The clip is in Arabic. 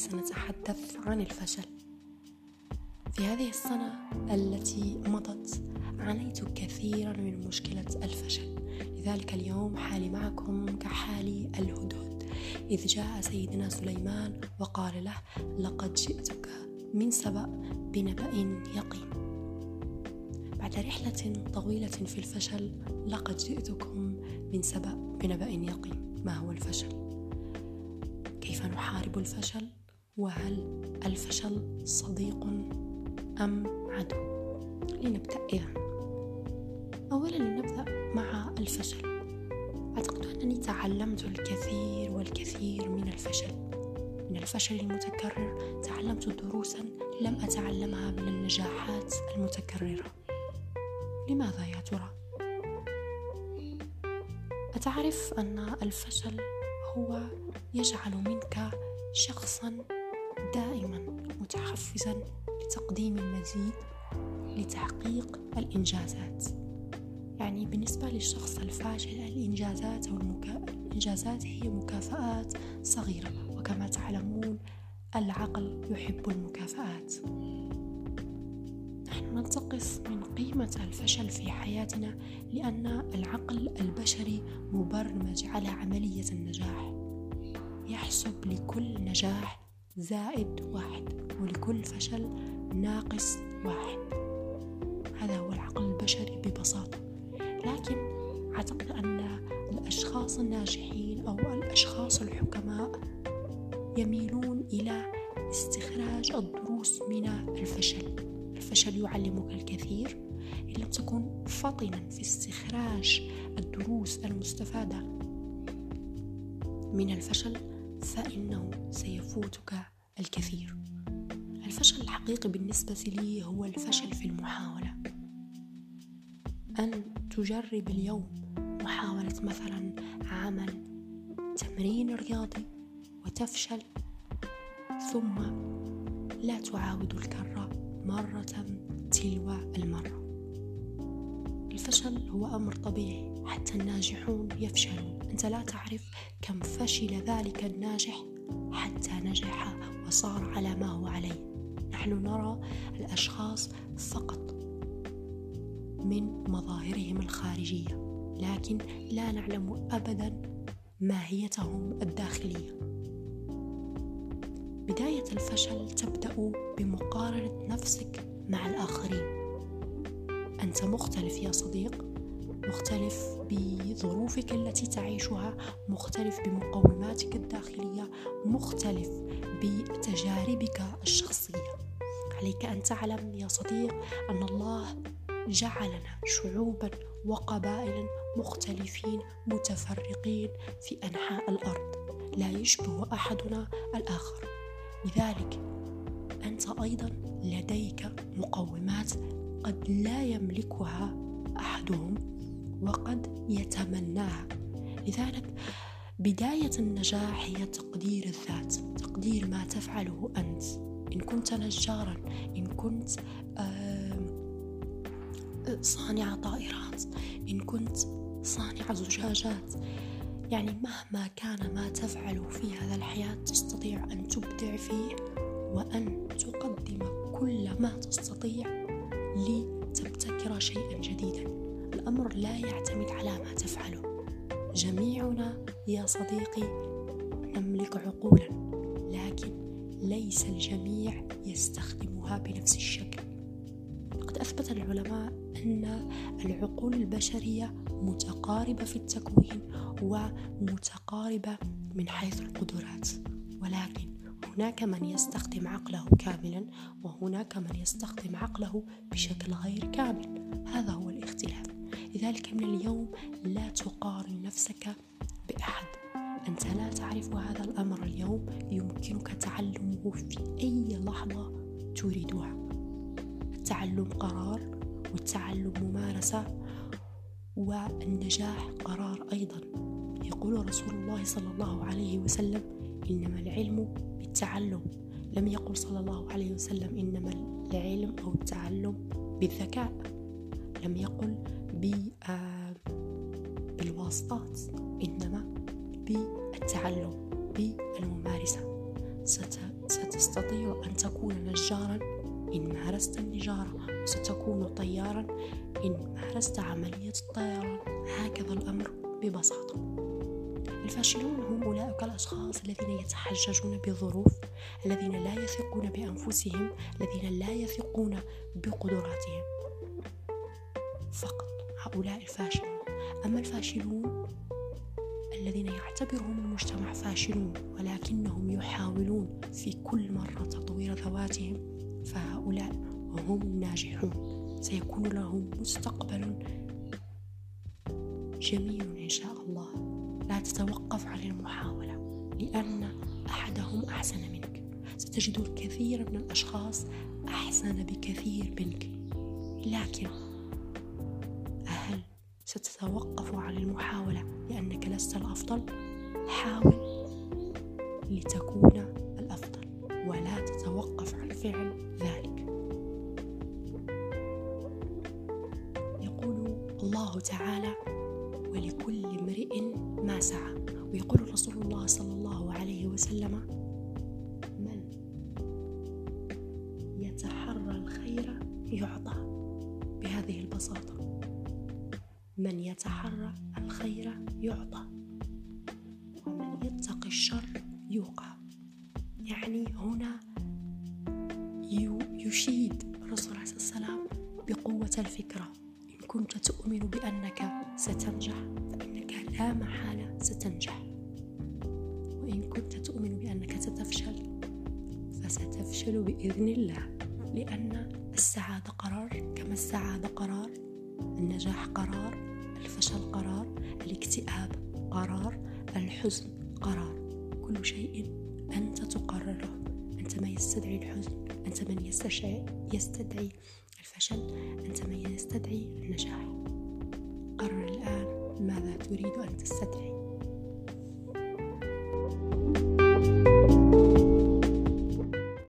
سنتحدث عن الفشل. في هذه السنة التي مضت عانيت كثيرا من مشكلة الفشل. لذلك اليوم حالي معكم كحال الهدهد. إذ جاء سيدنا سليمان وقال له لقد جئتك من سبأ بنبأ يقين. بعد رحلة طويلة في الفشل لقد جئتكم من سبأ بنبأ يقين. ما هو الفشل؟ كيف نحارب الفشل؟ وهل الفشل صديق أم عدو؟ لنبدأ إذا أولا لنبدأ مع الفشل أعتقد أنني تعلمت الكثير والكثير من الفشل من الفشل المتكرر تعلمت دروسا لم أتعلمها من النجاحات المتكررة لماذا يا ترى؟ أتعرف أن الفشل هو يجعل منك شخصا دائما متحفزا لتقديم المزيد لتحقيق الإنجازات. يعني بالنسبة للشخص الفاشل الإنجازات أو المكا... الإنجازات هي مكافآت صغيرة وكما تعلمون العقل يحب المكافآت. نحن ننتقص من قيمة الفشل في حياتنا لأن العقل البشري مبرمج على عملية النجاح. يحسب لكل نجاح زائد واحد ولكل فشل ناقص واحد. هذا هو العقل البشري ببساطة. لكن أعتقد أن الأشخاص الناجحين أو الأشخاص الحكماء يميلون إلى استخراج الدروس من الفشل. الفشل يعلمك الكثير إن لم تكن فطنا في استخراج الدروس المستفادة من الفشل. فإنه سيفوتك الكثير. الفشل الحقيقي بالنسبة لي هو الفشل في المحاولة. أن تجرب اليوم محاولة مثلا عمل تمرين رياضي وتفشل ثم لا تعاود الكرة مرة تلو المرة. الفشل هو أمر طبيعي. حتى الناجحون يفشلون. أنت لا تعرف كم فشل ذلك الناجح حتى نجح وصار على ما هو عليه. نحن نرى الأشخاص فقط من مظاهرهم الخارجية لكن لا نعلم أبدا ماهيتهم الداخلية. بداية الفشل تبدأ بمقارنة نفسك مع الآخرين. أنت مختلف يا صديق مختلف بظروفك التي تعيشها مختلف بمقوماتك الداخلية مختلف بتجاربك الشخصية. عليك أن تعلم يا صديق أن الله جعلنا شعوبا وقبائل مختلفين متفرقين في أنحاء الأرض. لا يشبه أحدنا الآخر. لذلك أنت أيضا لديك مقومات قد لا يملكها أحدهم وقد يتمناها. لذلك بداية النجاح هي تقدير الذات تقدير ما تفعله أنت. إن كنت نجارا إن كنت صانع طائرات إن كنت صانع زجاجات. يعني مهما كان ما تفعل في هذا الحياة تستطيع أن تبدع فيه وأن تقدم كل ما تستطيع لتبتكر شيئا جديدا. الأمر لا يعتمد على ما تفعله. جميعنا يا صديقي نملك عقولا لكن ليس الجميع يستخدمها بنفس الشكل. قد أثبت العلماء أن العقول البشرية متقاربة في التكوين ومتقاربة من حيث القدرات ولكن هناك من يستخدم عقله كاملا وهناك من يستخدم عقله بشكل غير كامل. هذا هو الاختلاف. لذلك من اليوم لا تقارن نفسك بأحد. أنت لا تعرف هذا الأمر اليوم يمكنك تعلمه في أي لحظة تريدها. التعلم قرار والتعلم ممارسة والنجاح قرار أيضا. يقول رسول الله صلى الله عليه وسلم إنما العلم بالتعلم. لم يقل صلى الله عليه وسلم إنما العلم أو التعلم بالذكاء. لم يقل آه، بالواسطات إنما بالتعلم بالممارسة. ستستطيع أن تكون نجارا إن مارست النجارة. وستكون طيارا إن مارست عملية الطيران. هكذا الأمر ببساطة. الفاشلون هم أولئك الأشخاص الذين يتحججون بالظروف الذين لا يثقون بأنفسهم الذين لا يثقون بقدراتهم. فقط هؤلاء الفاشلون. أما الفاشلون الذين يعتبرهم المجتمع فاشلون ولكنهم يحاولون في كل مرة تطوير ذواتهم فهؤلاء هم الناجحون. سيكون لهم مستقبل جميل إن شاء الله. لا تتوقف عن المحاولة لأن أحدهم أحسن منك. ستجد الكثير من الأشخاص أحسن بكثير منك. لكن هل ستتوقف عن المحاولة لأنك لست الأفضل؟ حاول لتكون الأفضل ولا تتوقف عن فعل ذلك. يقول الله تعالى ولكل امرئ ما سعى. ويقول رسول الله صلى الله عليه وسلم من يتحرى الخير يعطى. بهذه البساطة من يتحرى الخير يعطى ومن يتقي الشر يوقع يعني هنا يشيد الرسول عليه السلام بقوة الفكرة. كنت تؤمن بأنك ستنجح فإنك لا محالة ستنجح. وإن كنت تؤمن بأنك ستفشل فستفشل بإذن الله لأن السعادة قرار. كما السعادة قرار النجاح قرار الفشل قرار الاكتئاب قرار الحزن قرار. كل شيء أنت تقرره أنت ما يستدعي الحزن أنت من يستدعي, يستدعي الفشل أنت من يستدعي النجاح قرر الآن ماذا تريد أن تستدعي.